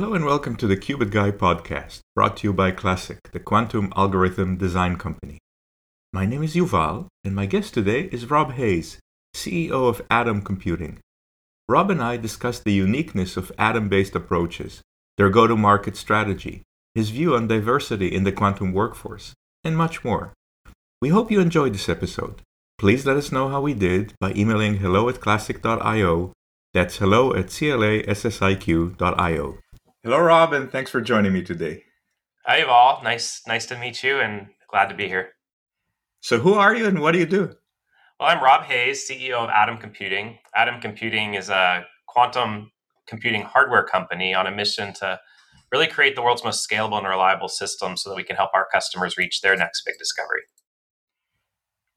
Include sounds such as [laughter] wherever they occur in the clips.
Hello and welcome to the Qubit Guy podcast, brought to you by Classiq, the quantum algorithm design company. My name is Yuval, and my guest today is Rob Hays, CEO of Atom Computing. Rob and I discussed the uniqueness of atom based approaches, their go to market strategy, his view on diversity in the quantum workforce, and much more. We hope you enjoyed this episode. Please let us know how we did by emailing hello at classiq.io. That's hello at classiq.io. Hello, Rob, and thanks for joining me today. Hi, Yuval. Nice, nice to meet you, and glad to be here. So, who are you, and what do you do? Well, I'm Rob Hays, CEO of Atom Computing. Atom Computing is a quantum computing hardware company on a mission to really create the world's most scalable and reliable system so that we can help our customers reach their next big discovery.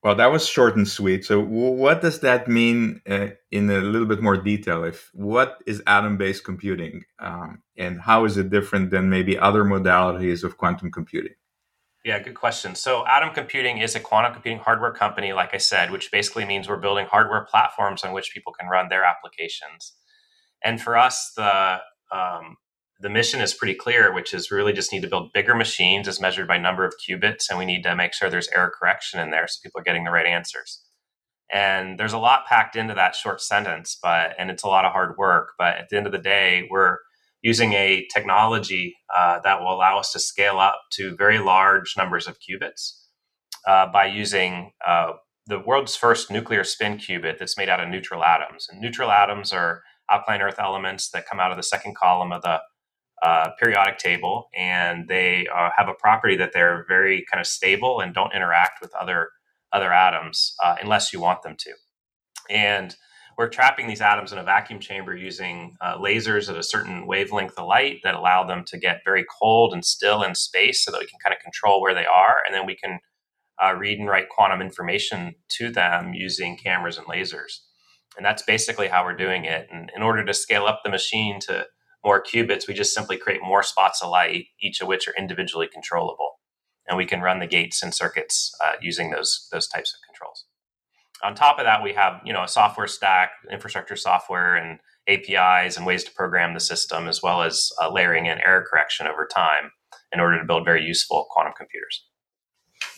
Well, that was short and sweet. So, what does that mean uh, in a little bit more detail? If what is atom-based computing, um, and how is it different than maybe other modalities of quantum computing? Yeah, good question. So, Atom Computing is a quantum computing hardware company, like I said, which basically means we're building hardware platforms on which people can run their applications. And for us, the um, the mission is pretty clear, which is really just need to build bigger machines as measured by number of qubits, and we need to make sure there's error correction in there so people are getting the right answers. And there's a lot packed into that short sentence, but and it's a lot of hard work. But at the end of the day, we're using a technology uh, that will allow us to scale up to very large numbers of qubits uh, by using uh, the world's first nuclear spin qubit that's made out of neutral atoms. And neutral atoms are alkaline earth elements that come out of the second column of the uh, periodic table, and they uh, have a property that they're very kind of stable and don't interact with other other atoms uh, unless you want them to. And we're trapping these atoms in a vacuum chamber using uh, lasers at a certain wavelength of light that allow them to get very cold and still in space, so that we can kind of control where they are, and then we can uh, read and write quantum information to them using cameras and lasers. And that's basically how we're doing it. And in order to scale up the machine to more qubits, we just simply create more spots of light, each of which are individually controllable. And we can run the gates and circuits uh, using those, those types of controls. On top of that, we have you know a software stack, infrastructure software, and APIs and ways to program the system, as well as uh, layering in error correction over time in order to build very useful quantum computers.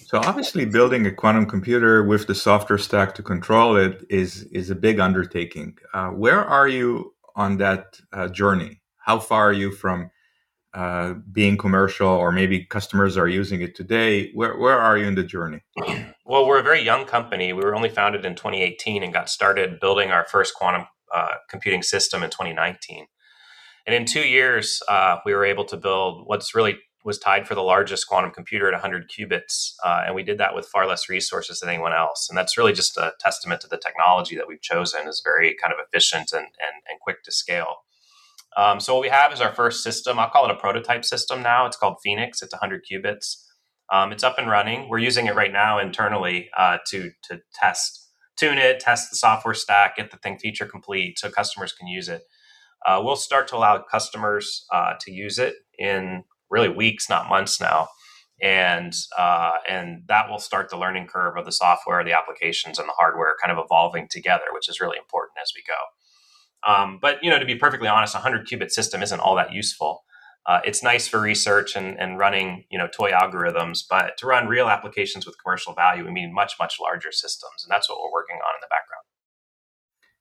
So obviously, building a quantum computer with the software stack to control it is is a big undertaking. Uh, where are you on that uh, journey? How far are you from uh, being commercial or maybe customers are using it today? Where, where are you in the journey? [clears throat] Well we're a very young company. We were only founded in 2018 and got started building our first quantum uh, computing system in 2019 and in two years uh, we were able to build what's really was tied for the largest quantum computer at 100 qubits uh, and we did that with far less resources than anyone else. And that's really just a testament to the technology that we've chosen is very kind of efficient and, and, and quick to scale um, so what we have is our first system. I'll call it a prototype system now. It's called Phoenix. It's 100 qubits. Um, it's up and running. We're using it right now internally uh, to to test, tune it, test the software stack, get the thing feature complete, so customers can use it. Uh, we'll start to allow customers uh, to use it in really weeks, not months now, and uh, and that will start the learning curve of the software, the applications, and the hardware kind of evolving together, which is really important as we go. Um, but you know, to be perfectly honest, a hundred qubit system isn't all that useful. Uh, it's nice for research and, and running you know toy algorithms, but to run real applications with commercial value, we need much much larger systems, and that's what we're working on in the background.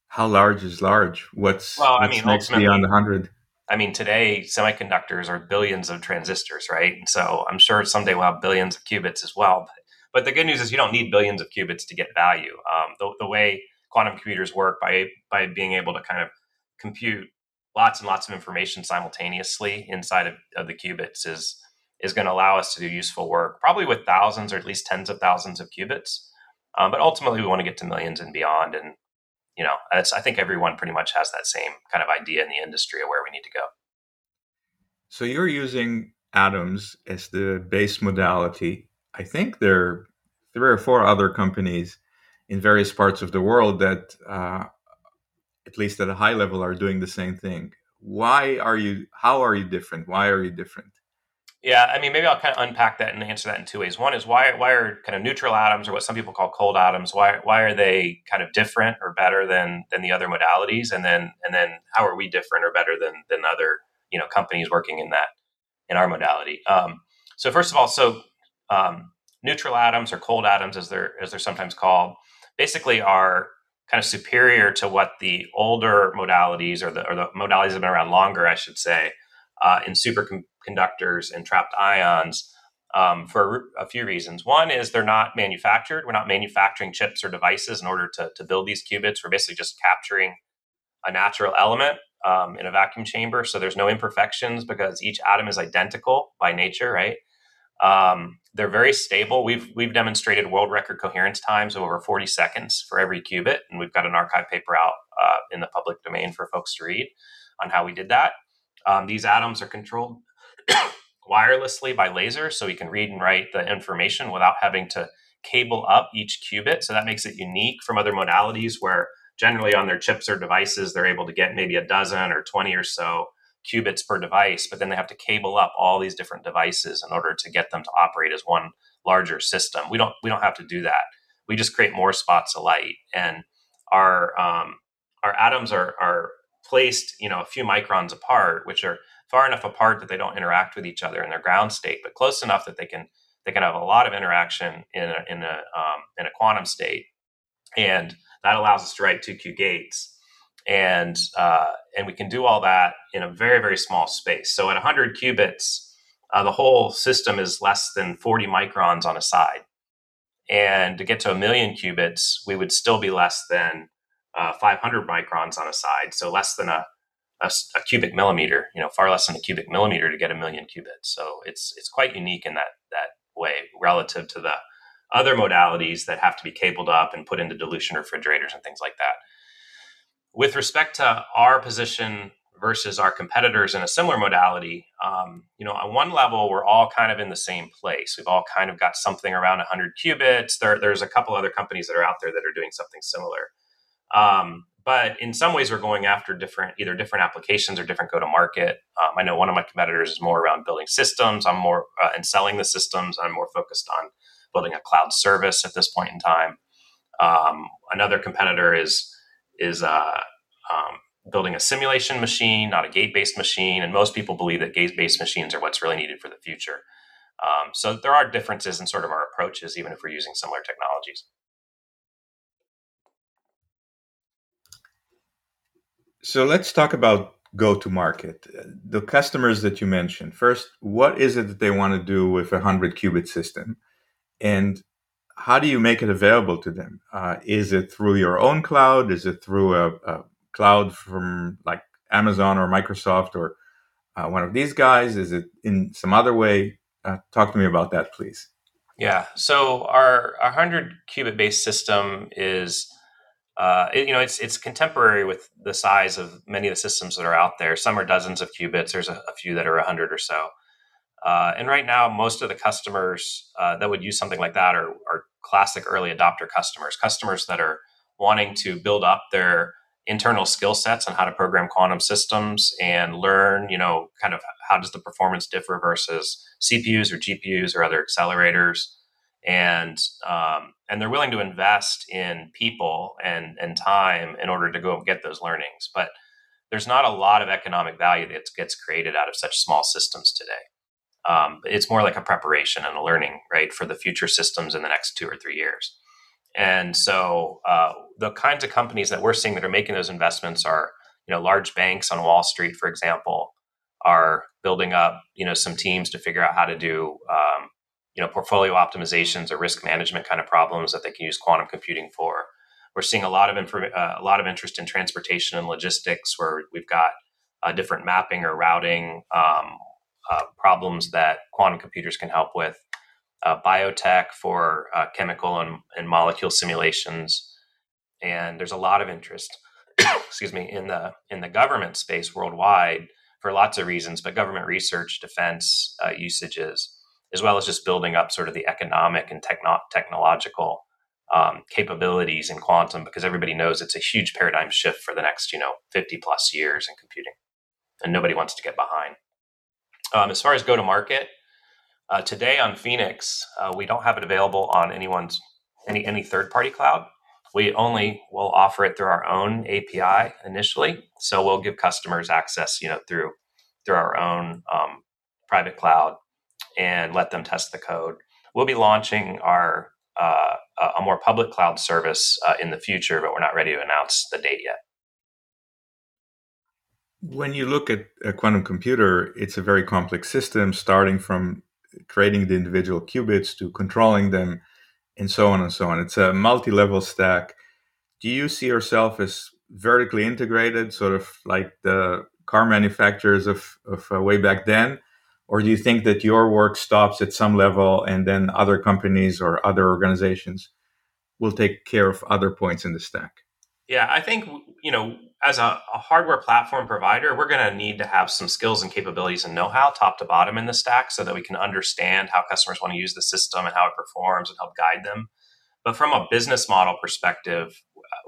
How large is large? What's well, what's I mean, next beyond hundred? I mean, today semiconductors are billions of transistors, right? And so I'm sure someday we'll have billions of qubits as well. But, but the good news is you don't need billions of qubits to get value. Um, the, the way quantum computers work by by being able to kind of compute lots and lots of information simultaneously inside of, of the qubits is is going to allow us to do useful work, probably with thousands or at least tens of thousands of qubits. Um, but ultimately, we want to get to millions and beyond. And you know, I think everyone pretty much has that same kind of idea in the industry of where we need to go. So you're using atoms as the base modality. I think there are three or four other companies in various parts of the world that, uh, at least at a high level, are doing the same thing. Why are you? How are you different? Why are you different? Yeah, I mean, maybe I'll kind of unpack that and answer that in two ways. One is why why are kind of neutral atoms, or what some people call cold atoms, why why are they kind of different or better than than the other modalities? And then and then how are we different or better than than other you know companies working in that in our modality. Um, so first of all, so um, neutral atoms or cold atoms, as they're as they're sometimes called, basically are kind of superior to what the older modalities or the or the modalities have been around longer, I should say, uh, in superconductors and trapped ions. Um, for a few reasons. One is they're not manufactured. We're not manufacturing chips or devices in order to, to build these qubits. We're basically just capturing a natural element um, in a vacuum chamber. So there's no imperfections because each atom is identical by nature, right? Um, they're very stable. We've we've demonstrated world record coherence times of over 40 seconds for every qubit, and we've got an arXiv paper out uh, in the public domain for folks to read on how we did that. Um, these atoms are controlled [coughs] wirelessly by laser, so we can read and write the information without having to cable up each qubit. So that makes it unique from other modalities where generally on their chips or devices they're able to get maybe a dozen or 20 or so qubits per device, but then they have to cable up all these different devices in order to get them to operate as one larger system. We don't we don't have to do that. We just create more spots of light, and our um, our atoms are are placed you know a few microns apart, which are far enough apart that they don't interact with each other in their ground state, but close enough that they can they can have a lot of interaction in a, in a um, in a quantum state, and that allows us to write two Q gates and uh, and we can do all that in a very very small space. So at 100 qubits, uh, the whole system is less than 40 microns on a side, and to get to a million qubits, we would still be less than uh, 500 microns on a side, so less than a, a, a cubic millimeter. You know, far less than a cubic millimeter to get a million qubits. So it's it's quite unique in that that way relative to the other modalities that have to be cabled up and put into dilution refrigerators and things like that. With respect to our position versus our competitors in a similar modality, um, you know, on one level, we're all kind of in the same place. We've all kind of got something around 100 qubits. There, there's a couple other companies that are out there that are doing something similar. Um, but in some ways, we're going after different, either different applications or different go to market. Um, I know one of my competitors is more around building systems. I'm more uh, and selling the systems. I'm more focused on building a cloud service at this point in time. Um, another competitor is is uh, um, building a simulation machine, not a gate-based machine. And most people believe that gate-based machines are what's really needed for the future. Um, so there are differences in sort of our approaches, even if we're using similar technologies. So let's talk about go to market. The customers that you mentioned. First, what is it that they want to do with a 100 qubit system? And how do you make it available to them? Uh, is it through your own cloud? Is it through a, a cloud from like Amazon or Microsoft or uh, one of these guys? Is it in some other way? Uh, talk to me about that, please. Yeah. So our, our 100 qubit based system is, uh, it, you know, it's it's contemporary with the size of many of the systems that are out there. Some are dozens of qubits. There's a, a few that are 100 or so. Uh, and right now, most of the customers uh, that would use something like that are, are classic early adopter customers, customers that are wanting to build up their internal skill sets on how to program quantum systems and learn, you know, kind of how does the performance differ versus CPUs or GPUs or other accelerators. And um, and they're willing to invest in people and and time in order to go get those learnings. But there's not a lot of economic value that gets created out of such small systems today. Um, it's more like a preparation and a learning, right, for the future systems in the next two or three years. And so uh, the kinds of companies that we're seeing that are making those investments are, you know, large banks on Wall Street, for example, are building up, you know, some teams to figure out how to do, um, you know, portfolio optimizations or risk management kind of problems that they can use quantum computing for. We're seeing a lot of uh, a lot of interest in transportation and logistics, where we've got uh, different mapping or routing um, problems that quantum computers can help with uh, biotech for uh, chemical and, and, molecule simulations, and there's a lot of interest, [coughs] excuse me, in the in the government space worldwide for lots of reasons, but government research, defense uh, usages, as well as just building up sort of the economic and techno- technological um, capabilities in quantum, because everybody knows it's a huge paradigm shift for the next you know 50 plus years in computing, and nobody wants to get behind. Um, as far as go to market, uh, today on Phoenix, uh, we don't have it available on anyone's any any third party cloud. We only will offer it through our own API initially. So we'll give customers access, you know, through through our own um, private cloud and let them test the code. We'll be launching our uh, a more public cloud service uh, in the future, but we're not ready to announce the date yet. When you look at a quantum computer, it's a very complex system, starting from creating the individual qubits to controlling them, and so on and so on. It's a multi level stack. Do you see yourself as vertically integrated, sort of like the car manufacturers of, of uh, way back then? Or do you think that your work stops at some level and then other companies or other organizations will take care of other points in the stack? Yeah, I think, you know, as a, a hardware platform provider, we're going to need to have some skills and capabilities and know how top to bottom in the stack so that we can understand how customers want to use the system and how it performs and help guide them. But from a business model perspective,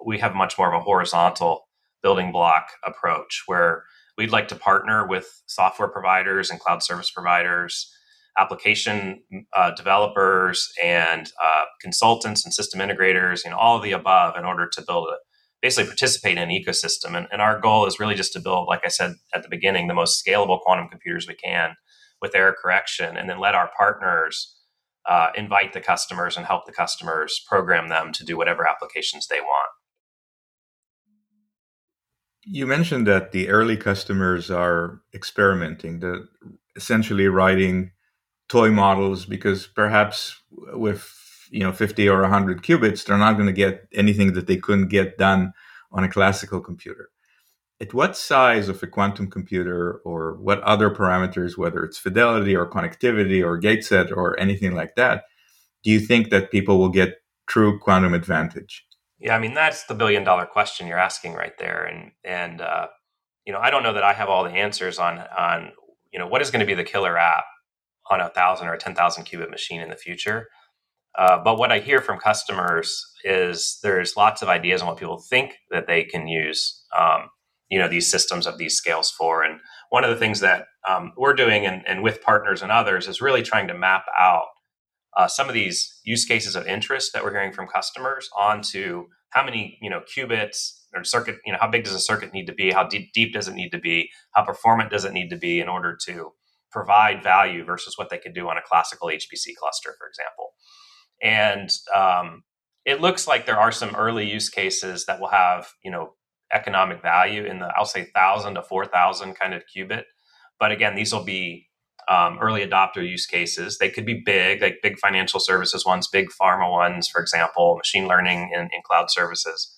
we have much more of a horizontal building block approach where we'd like to partner with software providers and cloud service providers, application uh, developers, and uh, consultants and system integrators, know, all of the above in order to build a basically participate in an ecosystem. And, and our goal is really just to build, like I said at the beginning, the most scalable quantum computers we can with error correction, and then let our partners uh, invite the customers and help the customers program them to do whatever applications they want. You mentioned that the early customers are experimenting, the essentially writing toy models because perhaps with you know 50 or 100 qubits they're not going to get anything that they couldn't get done on a classical computer at what size of a quantum computer or what other parameters whether it's fidelity or connectivity or gate set or anything like that do you think that people will get true quantum advantage yeah, I mean that's the billion dollar question you're asking right there, and and uh, you know I don't know that I have all the answers on on you know what is going to be the killer app on a thousand or a ten thousand qubit machine in the future. Uh, but what I hear from customers is there's lots of ideas on what people think that they can use, um, you know, these systems of these scales for. And one of the things that um, we're doing, and, and with partners and others, is really trying to map out uh, some of these use cases of interest that we're hearing from customers onto how many you know qubits or circuit you know how big does a circuit need to be? How deep, deep does it need to be? How performant does it need to be in order to provide value versus what they could do on a classical hpc cluster for example and um, it looks like there are some early use cases that will have you know economic value in the i'll say 1000 to 4000 kind of qubit but again these will be um, early adopter use cases. They could be big, like big financial services ones, big pharma ones, for example, machine learning in, cloud services.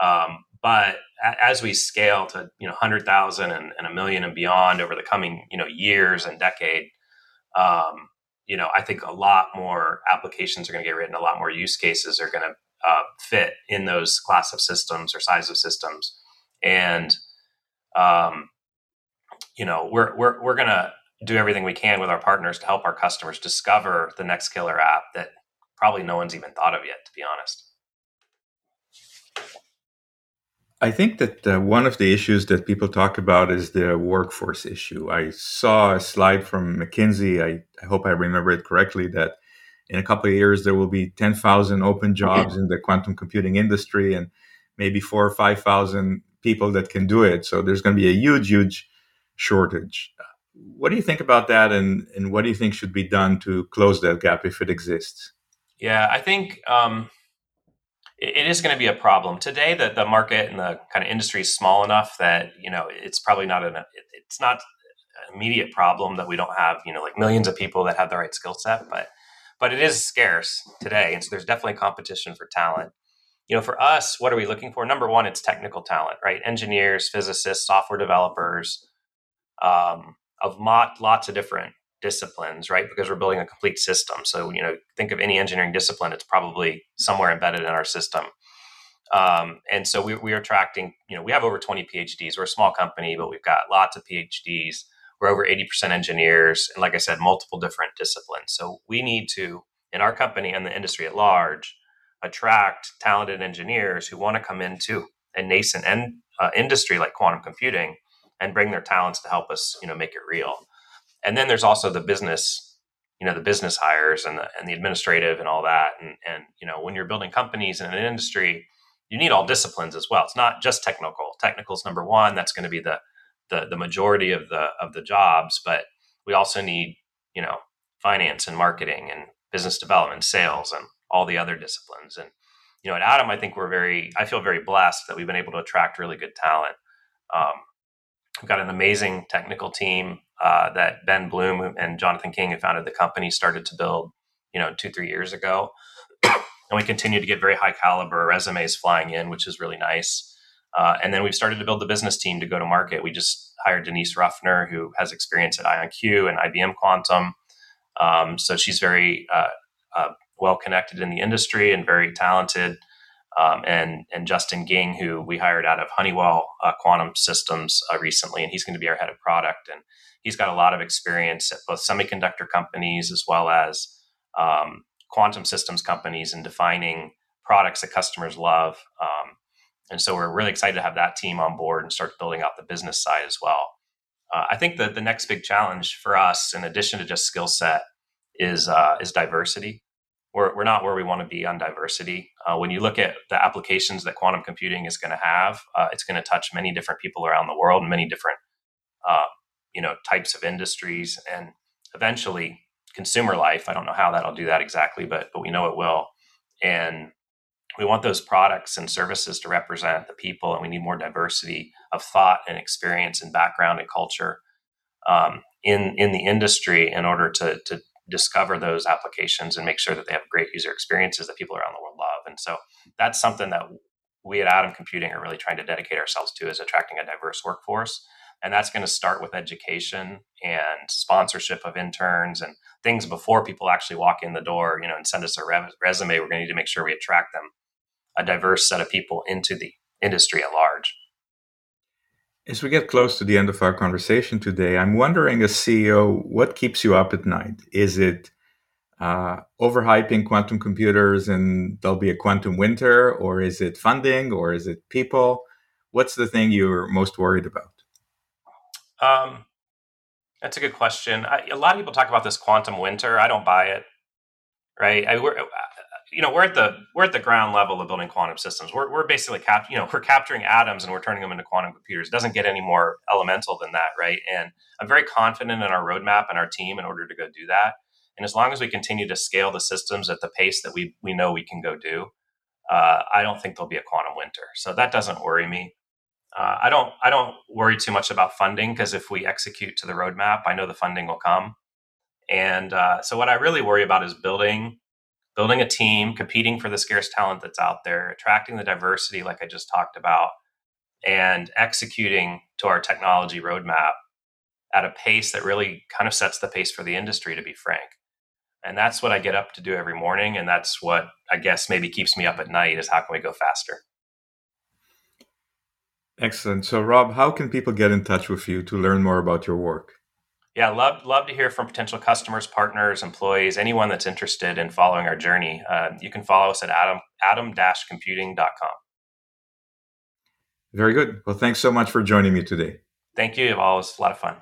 Um, but as we scale to you know 100,000 and, and a million and beyond over the coming you know years and decade, um, you know I think a lot more applications are going to get written, a lot more use cases are going to uh, fit in those class of systems or size of systems, and um, you know we're we're we're going to do everything we can with our partners to help our customers discover the next killer app that probably no one's even thought of yet, to be honest. I think that uh, one of the issues that people talk about is the workforce issue. I saw a slide from McKinsey. I, I hope I remember it correctly that in a couple of years there will be 10,000 open jobs in the quantum computing industry and maybe four or 5,000 people that can do it. So there's going to be a huge, huge shortage what do you think about that, and and what do you think should be done to close that gap if it exists? Yeah, I think um, it, is going to be a problem today. That the market and the kind of industry is small enough that you know it's probably not an it's not an immediate problem that we don't have you know like millions of people that have the right skill set, but but it is scarce today, and so there's definitely competition for talent you know, for us, what are we looking for? Number one, it's technical talent, right? Engineers, physicists, software developers, um, of lots of different disciplines, right? Because we're building a complete system. So, you know, think of any engineering discipline, it's probably somewhere embedded in our system. Um, and so we, we are attracting, you know, we have over 20 PhDs. We're a small company, but we've got lots of PhDs. We're over 80% engineers. And like I said, multiple different disciplines. So we need to, in our company and the industry at large, attract talented engineers who want to come into a nascent en- uh, industry like quantum computing and bring their talents to help us, you know, make it real. And then there's also the business, you know, the business hires and the and the administrative and all that. And and you know, when you're building companies in an industry, you need all disciplines as well. It's not just technical. Technical is number one. That's going to be the the the majority of the of the jobs, but we also need you know finance and marketing and business development, sales, and all the other disciplines. And you know, at Atom I think we're very I feel very blessed that we've been able to attract really good talent. Um, we've got an amazing technical team uh, that Ben Bloom and Jonathan King, who founded the company, started to build you know two three years ago. [clears throat] and we continue to get very high caliber resumes flying in, which is really nice. Uh, and then we've started to build the business team to go to market. We just hired Denise Ruffner, who has experience at IonQ and IBM Quantum. Um, so she's very uh, uh, well connected in the industry and very talented. Um, and and Justin Ging, who we hired out of Honeywell uh, Quantum Systems uh, recently, and he's going to be our head of product. And he's got a lot of experience at both semiconductor companies as well as um, quantum systems companies in defining products that customers love. Um, and so we're really excited to have that team on board and start building out the business side as well. Uh, I think that the next big challenge for us, in addition to just skill set, is uh, is diversity. We're, we're not where we want to be on diversity. Uh, when you look at the applications that quantum computing is going to have, uh, it's going to touch many different people around the world, and many different uh, you know types of industries, and eventually consumer life. I don't know how that'll do that exactly, but but we know it will. And we want those products and services to represent the people, and we need more diversity of thought and experience and background and culture um, in in the industry in order to to discover those applications and make sure that they have great user experiences that people around the world love. And so that's something that we at Atom Computing are really trying to dedicate ourselves to is attracting a diverse workforce. And that's going to start with education and sponsorship of interns and things before people actually walk in the door you know and send us a re- resume. We're going to need to make sure we attract them a diverse set of people into the industry at large as we get close to the end of our conversation today i'm wondering as ceo what keeps you up at night is it uh, overhyping quantum computers and there'll be a quantum winter or is it funding or is it people what's the thing you're most worried about um, that's a good question. I, a lot of people talk about this quantum winter. I don't buy it. Right? I, you know, we're at the we're at the ground level of building quantum systems. We're, we're basically cap, you know, we're capturing atoms and we're turning them into quantum computers. It doesn't get any more elemental than that, right? And I'm very confident in our roadmap and our team in order to go do that. And as long as we continue to scale the systems at the pace that we we know we can go do, uh, I don't think there'll be a quantum winter. So that doesn't worry me. Uh, I don't I don't worry too much about funding because if we execute to the roadmap, I know the funding will come. And uh, so what I really worry about is building building a team, competing for the scarce talent that's out there, attracting the diversity like I just talked about, and executing to our technology roadmap at a pace that really kind of sets the pace for the industry. To be frank. And that's what I get up to do every morning. And that's what I guess maybe keeps me up at night is how can we go faster? Excellent. So, Rob, how can people get in touch with you to learn more about your work? Yeah, love love to hear from potential customers, partners, employees, anyone that's interested in following our journey. Uh, you can follow us at atom atom-computing.com. Very good. Well, thanks so much for joining me today. Thank you. It was a lot of fun.